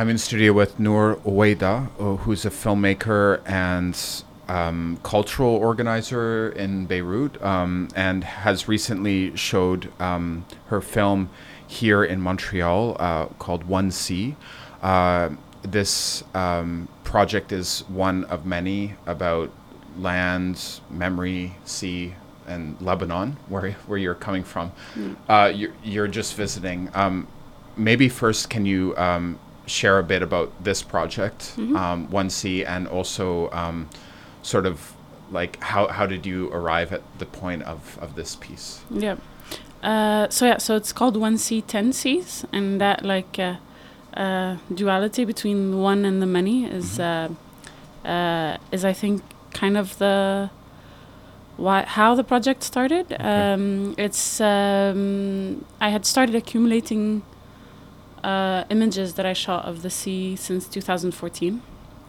I'm in studio with Noor Ouayda, uh, who's a filmmaker and um, cultural organizer in Beirut, um, and has recently showed um, her film here in Montreal uh, called One Sea. Uh, this um, project is one of many about land, memory, sea, and Lebanon, where where you're coming from. Uh, you're, you're just visiting. Um, maybe first, can you um, share a bit about this project, um, One Sea, and also um, sort of like how how did you arrive at the point of of this piece? Yeah. Uh, so yeah, so it's called One Sea ten seas, and that like uh, uh, duality between one and the many is uh, uh, is I think kind of the why how the project started. Um, it's um, I had started accumulating uh, images that I shot of the sea since 2014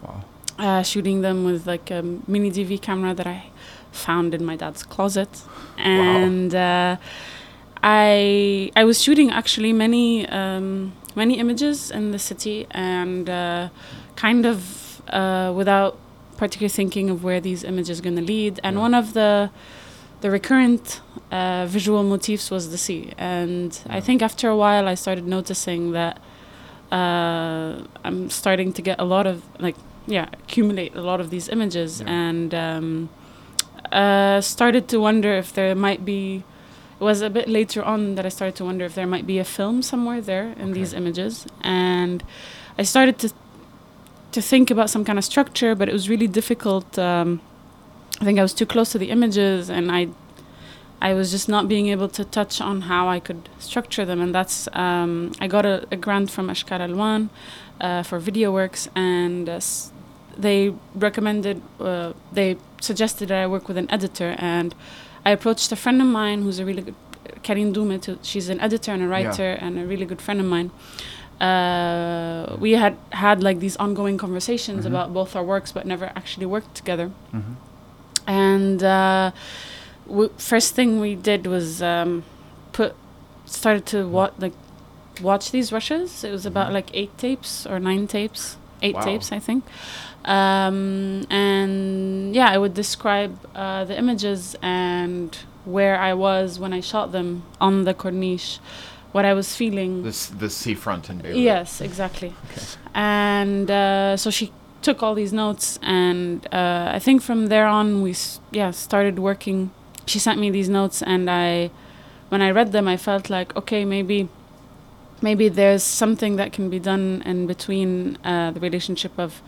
Wow. uh, shooting them with like a mini DV camera that I found in my dad's closet, and uh, I I was shooting actually many um, many images in the city, and uh, kind of uh, without particularly thinking of where these images are going to lead. And Yeah. one of the the recurrent uh, visual motifs was the sea, and I think after a while I started noticing that uh, I'm starting to get a lot of like yeah accumulate a lot of these images. Yeah. and um, uh, started to wonder if there might be it was a bit later on that I started to wonder if there might be a film somewhere there in these images. And I started to to think about some kind of structure but it was really difficult um, I think I was too close to the images and I I was just not being able to touch on how I could structure them, and that's um, I got a, a grant from Ashkal Alwan uh, for VideoWorks, and uh, s- they recommended, uh, they suggested that I work with an editor, and I approached a friend of mine who's a really good, Karine Doumet, who- she's an editor and a writer and a really good friend of mine. Uh, we had had like these ongoing conversations Mhm. about both our works, but never actually worked together Mm-hmm. and uh, w- first thing we did was um, put started to watch like watch these rushes. It was about Mhm. like eight tapes or nine tapes, eight Wow. tapes I think. Um, and yeah, I would describe uh, the images and where I was when I shot them on the corniche, what I was feeling. This the seafront in Beirut. Yes, exactly. Okay. And uh, so she took all these notes, and uh, I think from there on we s- yeah started working. She sent me these notes, and I, when I read them, I felt like okay, maybe, maybe there's something that can be done in between uh, the relationship of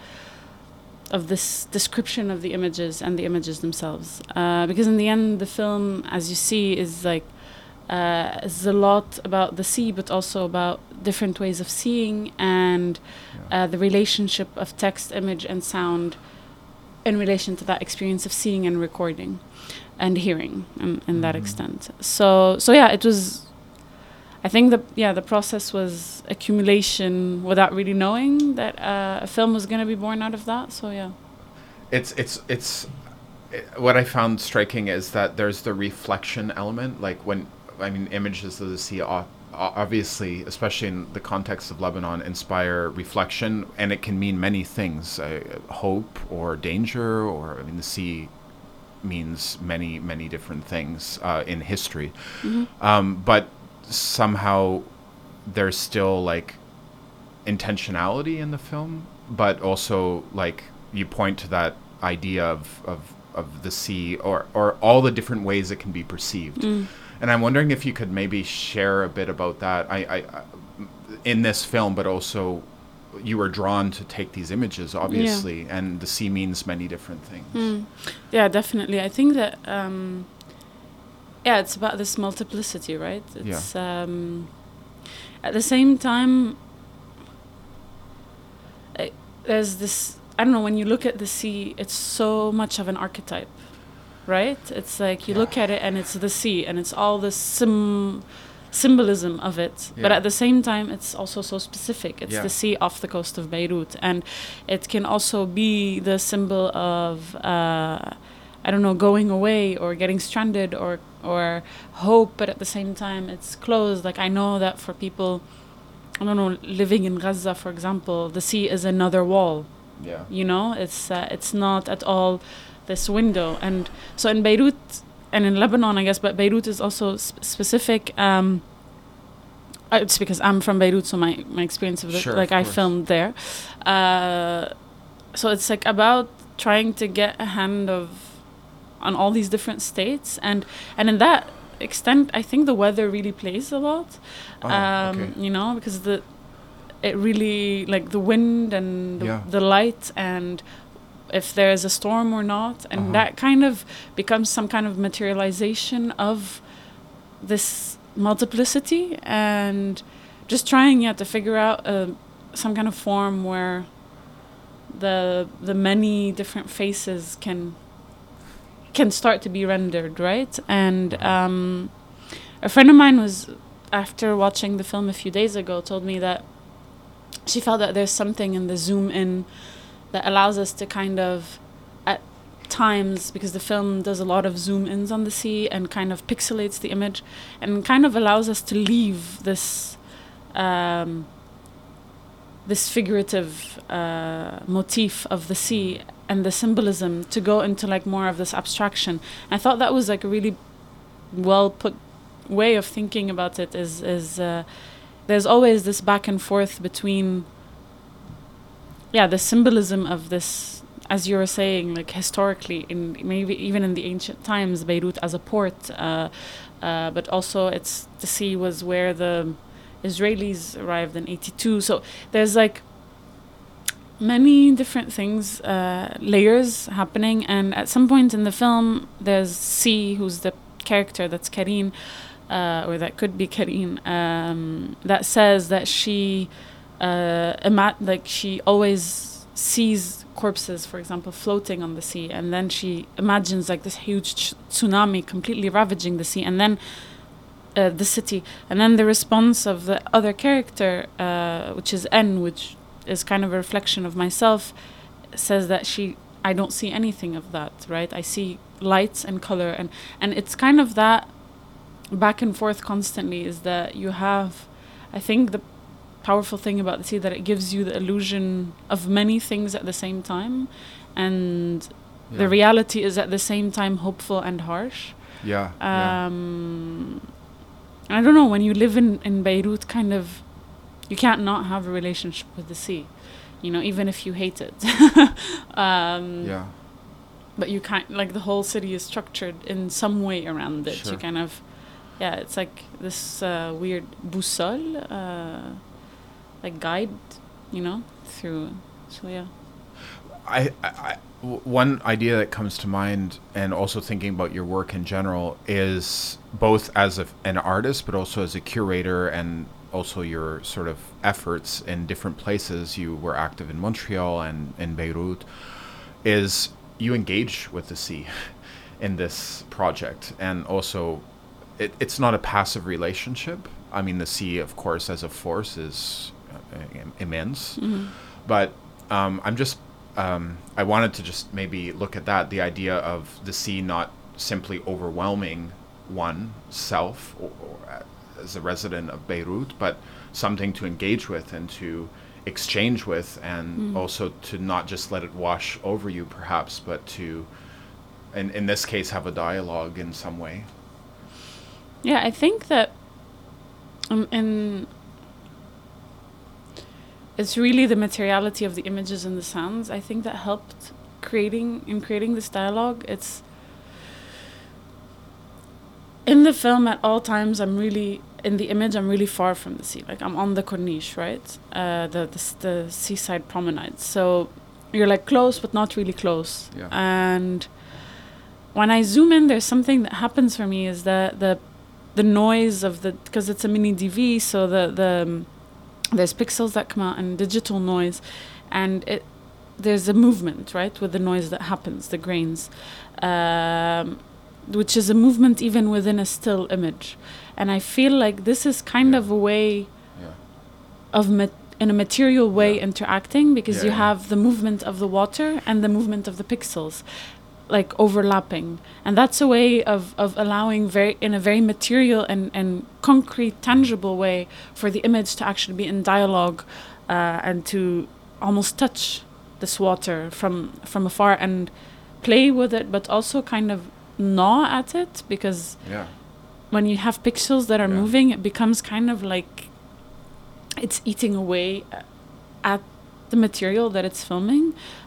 of this description of the images and the images themselves. Uh, because in the end, the film, as you see, is like uh, is a lot about the sea, but also about different ways of seeing and Yeah. uh, the relationship of text, image, and sound in relation to that experience of seeing and recording and hearing in, in that Mhm. extent. So, so yeah, it was. I think the yeah the process was accumulation without really knowing that uh, a film was going to be born out of that. So yeah. it's it's it's i what I found striking is that there's the reflection element. Like when I mean, images of the sea, obviously, especially in the context of Lebanon, inspire reflection, and it can mean many things: uh, hope or danger, or I mean, the sea means many many different things uh, in history. Um, but somehow there's still like intentionality in the film, but also like you point to that idea of of, of the sea or or all the different ways it can be perceived. Mm. And I'm wondering if you could maybe share a bit about that. I, I, I in this film, but also you were drawn to take these images, obviously, and the sea means many different things. Mm. Yeah, definitely. I think that um, yeah, it's about this multiplicity, right? It's um, at the same time I, there's this. I don't know. When you look at the sea, it's so much of an archetype, right? It's like you look at it and it's the sea, and it's all the sim symbolism of it. But at the same time, it's also so specific. It's Yeah. the sea off the coast of Beirut, and it can also be the symbol of uh, I don't know going away or getting stranded or or hope. But at the same time, it's closed. Like I know that for people I don't know, living in Gaza, for example, the sea is another wall. Yeah. You know, it's uh, it's not at all this window. And so in Beirut and in Lebanon, I guess, but Beirut is also sp- specific. Um, uh, it's because I'm from Beirut, so my, my experience of the, Sure, like of I filmed there. Uh, so it's like about trying to get a hand of on all these different states, and and in that extent, I think the weather really plays a lot. Oh, um, okay. You know, because the it really like the wind and Yeah. the light and if there's a storm or not and Uh-huh. that kind of becomes some kind of materialization of this multiplicity and just trying yet to figure out uh, some kind of form where the the many different faces can can start to be rendered right and um, a friend of mine was after watching the film a few days ago told me that she felt that there's something in the zoom in that allows us to kind of at times because the film does a lot of zoom ins on the sea and kind of pixelates the image and kind of allows us to leave this um, this figurative uh, motif of the sea and the symbolism to go into like more of this abstraction. I thought that was like a really well put way of thinking about it. Is is uh, there's always this back and forth between yeah the symbolism of this as you were saying like historically in maybe even in the ancient times Beirut as a port uh, uh, but also it's the sea was where the Israelis arrived in 82 so there's like many different things uh, layers happening and at some point in the film there's C who's the character that's Karine uh, or that could be Karine um, that says that she uh, ima- like she always sees corpses for example floating on the sea and then she imagines like this huge ch- tsunami completely ravaging the sea and then uh, the city. And then the response of the other character uh, which is N which is kind of a reflection of myself says that she I don't see anything of that right? I see lights and color and and it's kind of that back and forth constantly is that you have I think the powerful thing about the sea that it gives you the illusion of many things at the same time and the reality is at the same time hopeful and harsh Yeah. yeah. um, I don't know when you live in in Beirut, kind of, you can't not have a relationship with the sea, you know, even if you hate it. um, Yeah. But you can't like the whole city is structured in some way around it. Sure. You kind of, yeah, it's like this uh, weird boussole, uh, like guide, you know, through. So yeah. I, I, one idea that comes to mind, and also thinking about your work in general, is both as a, an artist, but also as a curator, and also your sort of efforts in different places. You were active in Montreal and in Beirut. Is you engage with the sea in this project, and also it, it's not a passive relationship. I mean, the sea, of course, as a force, is immense Mhm. but um, I'm just um, I wanted to just maybe look at that the idea of the sea not simply overwhelming one self or, or uh, as a resident of Beirut, but something to engage with and to exchange with, and also to not just let it wash over you, perhaps, but to in in this case have a dialogue in some way. Yeah, I think that um, in it's really the materiality of the images and the sounds. I think that helped creating in creating this dialogue. It's in the film at all times. I'm really in the image. I'm really far from the sea. Like I'm on the corniche, right? Uh, the, the the seaside promenade. So you're like close, but not really close. Yeah. And when I zoom in, there's something that happens for me. Is that the the noise of the because it's a mini DV, so the the um, there's pixels that come out and digital noise, and it there's a movement right with the noise that happens, the grains, um, which is a movement even within a still image, and I feel like this is kind Yeah. of a way Yeah. of in a material way Yeah. interacting because you have the movement of the water and the movement of the pixels like overlapping and that's a way of, of allowing very in a very material and, and concrete tangible way for the image to actually be in dialogue uh, and to almost touch this water from from afar and play with it but also kind of gnaw at it because Yeah. when you have pixels that are Yeah. moving it becomes kind of like it's eating away at the material that it's filming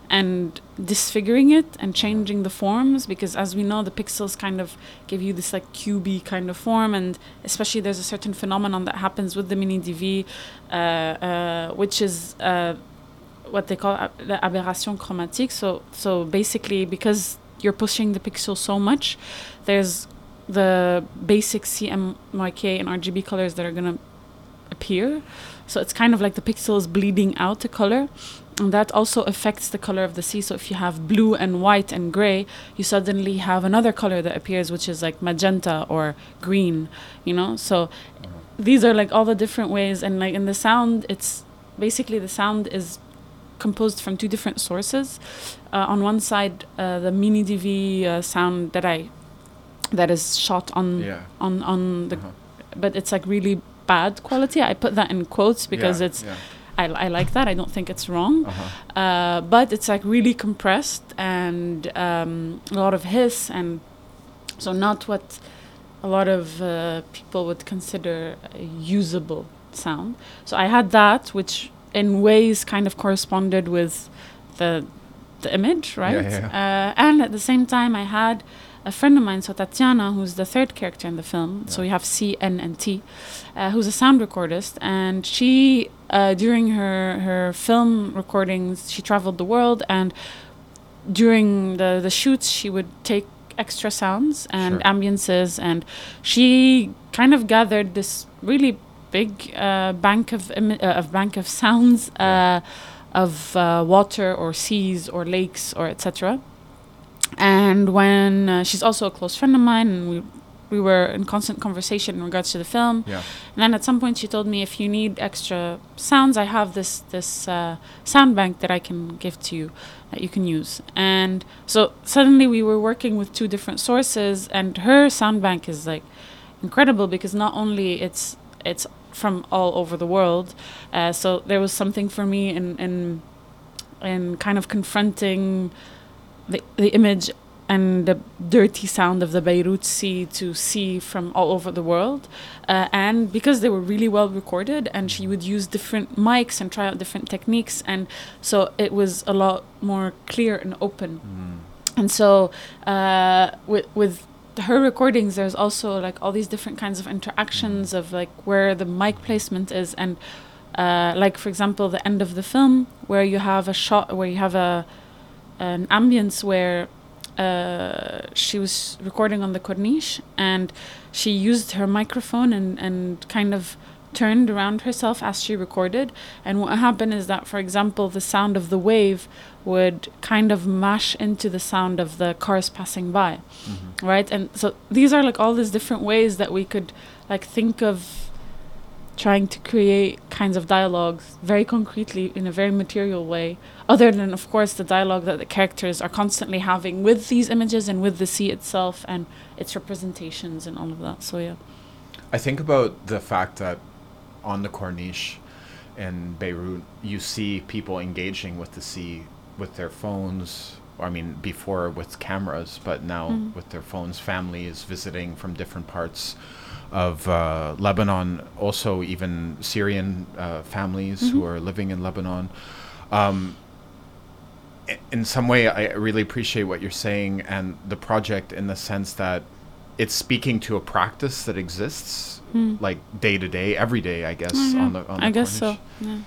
and disfiguring it and changing the forms because as we know the pixels kind of give you this like cubey kind of form and especially there's a certain phenomenon that happens with the mini dv uh, uh, which is uh, what they call ab- the aberration chromatique. So so basically because you're pushing the pixel so much there's the basic CMYK and RGB colors that are going to appear. So it's kind of like the pixels bleeding out the color. And that also affects the color of the sea. So if you have blue and white and gray, you suddenly have another color that appears, which is like magenta or green, you know? So these are like all the different ways. And like in the sound, it's basically the sound is composed from two different sources. Uh, on one side, uh, the mini DV uh, sound that I that is shot on Yeah. on on the Uh-huh. but it's like really bad quality. I put that in quotes because Yeah, it's yeah. I, I like that. I don't think it's wrong. Uh-huh. Uh, but it's like really compressed and um, a lot of hiss and so not what a lot of uh, people would consider a usable sound. So I had that, which in ways kind of corresponded with the the image, right? yeah. Uh, and at the same time, I had a friend of mine, so Tatiana, who's the third character in the film. So we have C, N, and T, uh, who's a sound recordist, and she, uh, during her her film recordings, she traveled the world, and during the the shoots, she would take extra sounds and Sure. ambiances, and she kind of gathered this really big uh, bank of uh, of bank of sounds. Yeah. Uh, of uh, water or seas or lakes or etc. And when uh, she's also a close friend of mine, and we we were in constant conversation in regards to the film. Yeah. And then at some point she told me, if you need extra sounds, I have this this uh, sound bank that I can give to you that you can use. And so suddenly we were working with two different sources, and her sound bank is like incredible because not only it's it's from all over the world, uh, so there was something for me in in in kind of confronting the the image and the dirty sound of the Beirut Sea to see from all over the world. Uh, and because they were really well recorded, and she would use different mics and try out different techniques, and so it was a lot more clear and open. Mm. And so uh, with with her recordings, there's also like all these different kinds of interactions of like where the mic placement is, and uh, like for example, the end of the film where you have a shot where you have a an ambience where uh, she was recording on the corniche and she used her microphone and, and kind of turned around herself as she recorded. And what happened is that, for example, the sound of the wave would kind of mash into the sound of the cars passing by, Mhm. right? And so these are like all these different ways that we could like think of trying to create kinds of dialogues very concretely in a very material way other than of course the dialogue that the characters are constantly having with these images and with the sea itself and its representations and all of that so yeah I think about the fact that on the Corniche in Beirut, you see people engaging with the sea with their phones. I mean, before with cameras, but now Mhm. with their phones, families visiting from different parts of uh, Lebanon, also even Syrian uh, families who Mhm. are living in Lebanon. Um, in some way, I really appreciate what you're saying and the project in the sense that it's speaking to a practice that exists Hmm. like day to day, every day, I guess. Yeah. On the on I the guess so. Yeah.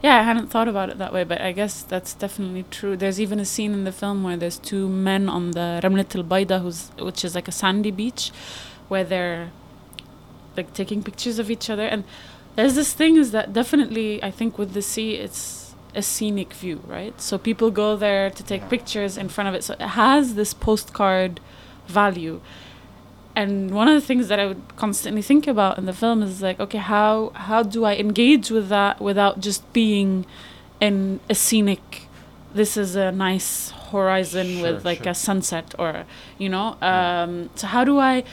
yeah, I hadn't thought about it that way, but I guess that's definitely true. There's even a scene in the film where there's two men on the Ramlet al Baida, which is like a sandy beach, where they're like taking pictures of each other. And there's this thing is that definitely I think with the sea, it's a scenic view, right? So people go there to take Yeah. pictures in front of it. So it has this postcard value. And one of the things that I would constantly think about in the film is like, okay, how how do I engage with that without just being in a scenic this is a nice horizon Sure, with like sure. a sunset or you know um, so how do i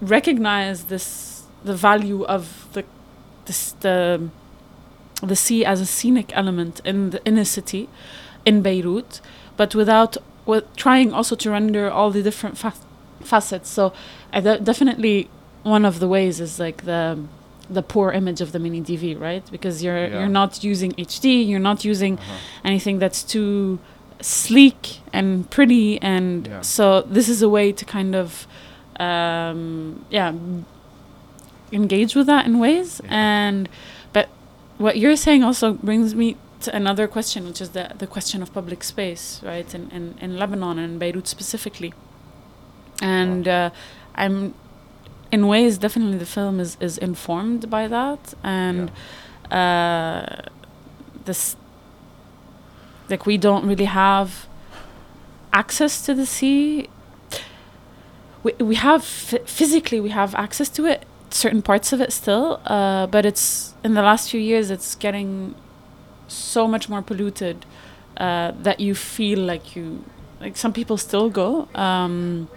recognize this the value of the this the the sea as a scenic element in the inner city in beirut but without with trying also to render all the different fa- facets so definitely one of the ways is like the the poor image of the mini DV, right? Because you're Yeah. you're not using HD, you're not using Uh-huh. anything that's too sleek and pretty, and Yeah. so this is a way to kind of um, yeah engage with that in ways. Yeah. And but what you're saying also brings me to another question, which is the the question of public space, right? In in, in Lebanon and Beirut specifically, and uh, I'm in ways definitely the film is is informed by that and uh this like we don't really have access to the sea we we have ph- physically we have access to it certain parts of it still uh but it's in the last few years it's getting so much more polluted uh that you feel like you like some people still go um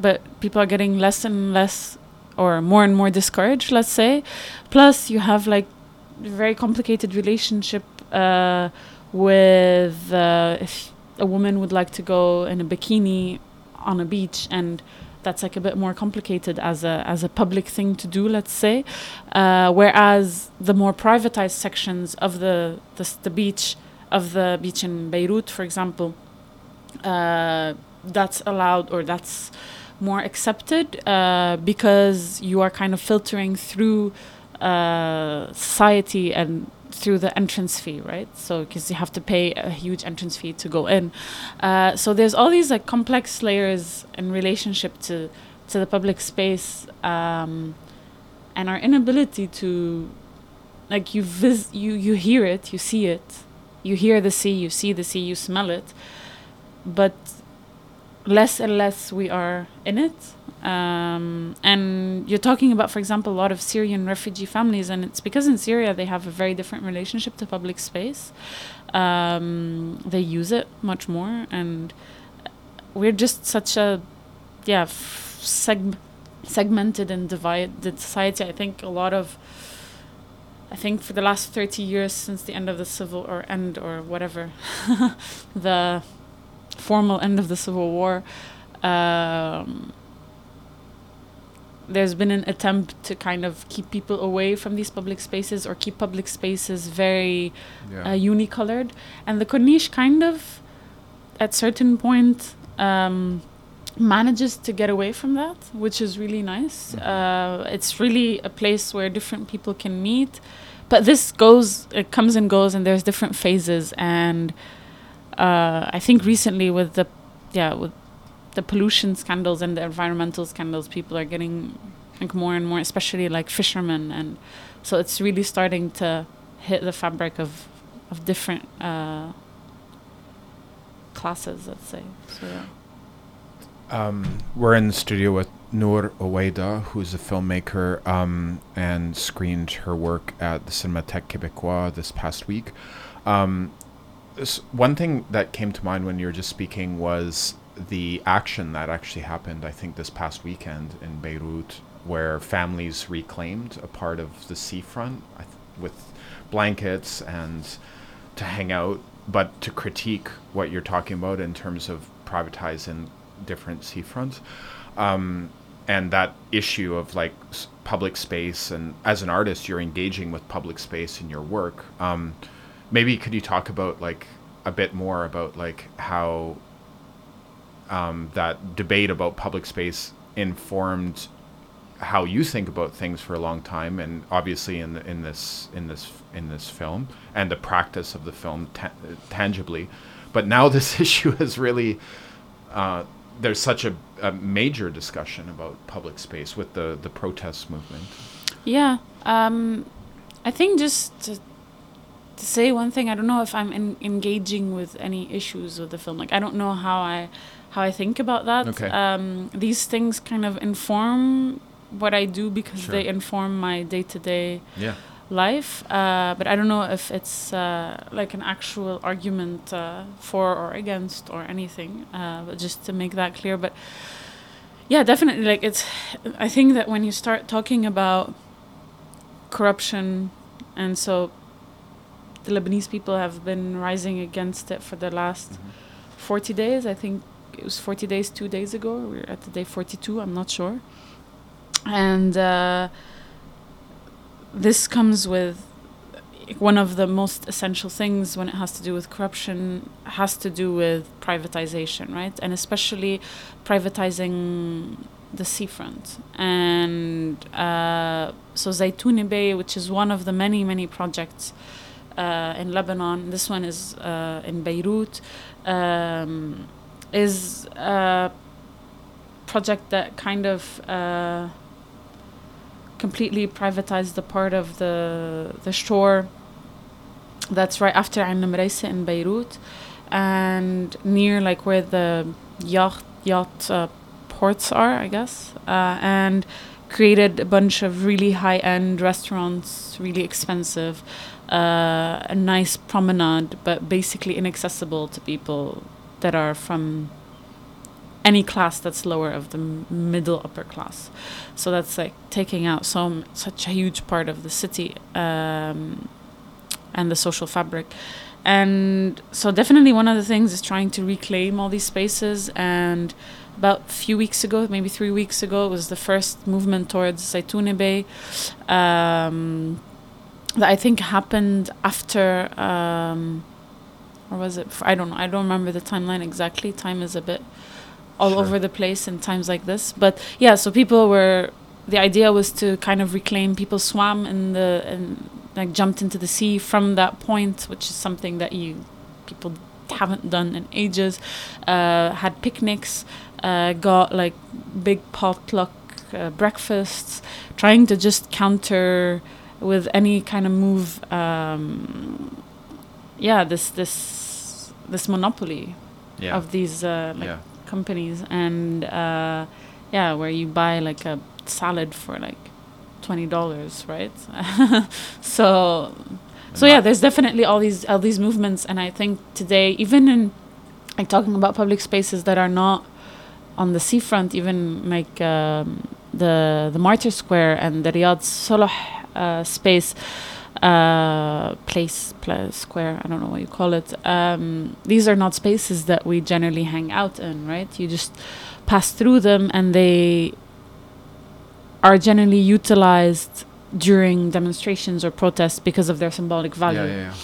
but people are getting less and less or more and more discouraged let's say. Plus you have like very complicated relationship uh, with uh, if a woman would like to go in a bikini on a beach and that's like a bit more complicated as a as a public thing to do let's say. Uh, whereas the more privatized sections of the the, the beach of the beach in Beirut for example uh, that's allowed or that's more accepted uh, because you are kind of filtering through uh, society and through the entrance fee, right? So because you have to pay a huge entrance fee to go in. Uh, so there's all these like complex layers in relationship to to the public space um, and our inability to like you vis- you you hear it, you see it, you hear the sea, you see the sea, you smell it, but less and less we are in it. Um, and you're talking about, for example, a lot of Syrian refugee families, and it's because in Syria they have a very different relationship to public space. Um, they use it much more, and we're just such a, yeah, seg- segmented and divided society. I think a lot of I think for the last 30 years since the end of the civil or end or whatever, the formal end of the civil war, um, there's been an attempt to kind of keep people away from these public spaces or keep public spaces very Yeah. uh, unicolored. And the Corniche kind of, at certain point, um, manages to get away from that, which is really nice. Mhm. Uh, it's really a place where different people can meet. But this goes, it comes and goes, and there's different phases. And uh, I think recently with the, yeah, with the pollution scandals and the environmental scandals, people are getting like more and more, especially like fishermen, and so it's really starting to hit the fabric of of different uh, classes. Let's say. So yeah. Um, we're in the studio with Noor Ouayda, who's a filmmaker um, and screened her work at the Cinémathèque Québécois this past week. Um, one thing that came to mind when you were just speaking was the action that actually happened, I think, this past weekend in Beirut, where families reclaimed a part of the seafront with blankets and to hang out, but to critique what you're talking about in terms of privatizing different seafronts. Um, and that issue of like public space, and as an artist, you're engaging with public space in your work. Um, maybe could you talk about like a bit more about like how um, that debate about public space informed how you think about things for a long time, and obviously in the, in this in this in this film and the practice of the film ta- tangibly, but now this issue is really uh, there's such a, a major discussion about public space with the the protest movement. Yeah. Um, I think just to, say one thing, I don't know if I'm in, engaging with any issues with the film. Like I don't know how I how I think about that. Okay. Um, these things kind of inform what I do because Sure. they inform my day to day life. Uh, but I don't know if it's uh, like an actual argument uh, for or against or anything. Uh, but just to make that clear. But yeah, definitely. Like it's. I think that when you start talking about corruption, and so the Lebanese people have been rising against it for the last Mhm. 40 days. I think it was 40 days two days ago. We're at the day 42. I'm not sure. And uh, this comes with one of the most essential things when it has to do with corruption has to do with privatization, right? And especially privatizing the seafront. And uh, so Zaitunay Bay, which is one of the many, many projects in Lebanon, this one is uh, in Beirut, um, is a project that kind of uh, completely privatized the part of the the shore that's right after Ain Mreisa in Beirut and near like where the yacht yacht uh, ports are I guess. Uh, and created a bunch of really high end restaurants really expensive uh, a nice promenade but basically inaccessible to people that are from any class that's lower of the middle upper class. So that's like taking out so such a huge part of the city um, and the social fabric. And so definitely one of the things is trying to reclaim all these spaces and about a few weeks ago maybe three weeks ago was the first movement towards Zaitunay Bay. Um, that I think happened after um, or was it I don't know I don't remember the timeline exactly. Time is a bit all Sure. over the place in times like this. But yeah so people were the idea was to kind of reclaim people swam in the and like jumped into the sea from that point which is something that you people haven't done in ages uh, had picnics uh, got like big potluck uh, breakfasts trying to just counter with any kind of move um, yeah this this this monopoly Yeah. of these uh, like yeah. companies and uh, yeah where you buy like a salad for like twenty dollars right so so yeah there's definitely all these all these movements and I think today even in like talking about public spaces that are not on the seafront even like um, the the Martyr Square and the Riyadh Salah uh, space uh, place, place, square, I don't know what you call it. Um, these are not spaces that we generally hang out in, right? You just pass through them and they are generally utilized during demonstrations or protests because of their symbolic value. Yeah, yeah,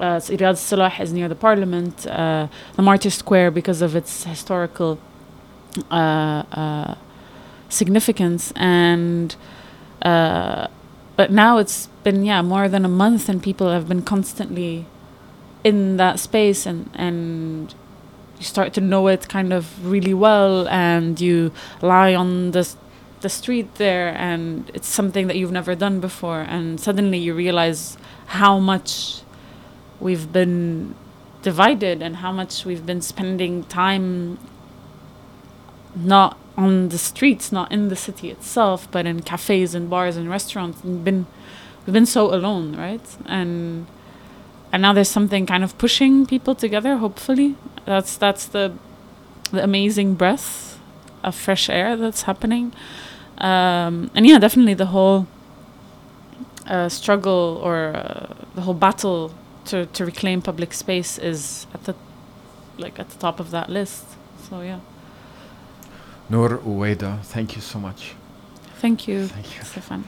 yeah. Uh, so Riyadh Salah is near the parliament, uh, the Martyr Square because of its historical uh, uh, significance, and uh, but now it's been yeah more than a month, and people have been constantly in that space, and and you start to know it kind of really well, and you lie on the the street there, and it's something that you've never done before, and suddenly you realize how much we've been divided and how much we've been spending time not on the streets, not in the city itself, but in cafes and bars and restaurants. And been we've been so alone, right? And and now there's something kind of pushing people together. Hopefully, that's that's the the amazing breath of fresh air that's happening. Um, and yeah, definitely the whole uh, struggle or uh, the whole battle to, to reclaim public space is at the like at the top of that list. So yeah, Noor Ouayda, thank you so much. thank you, Thank you. Stefan.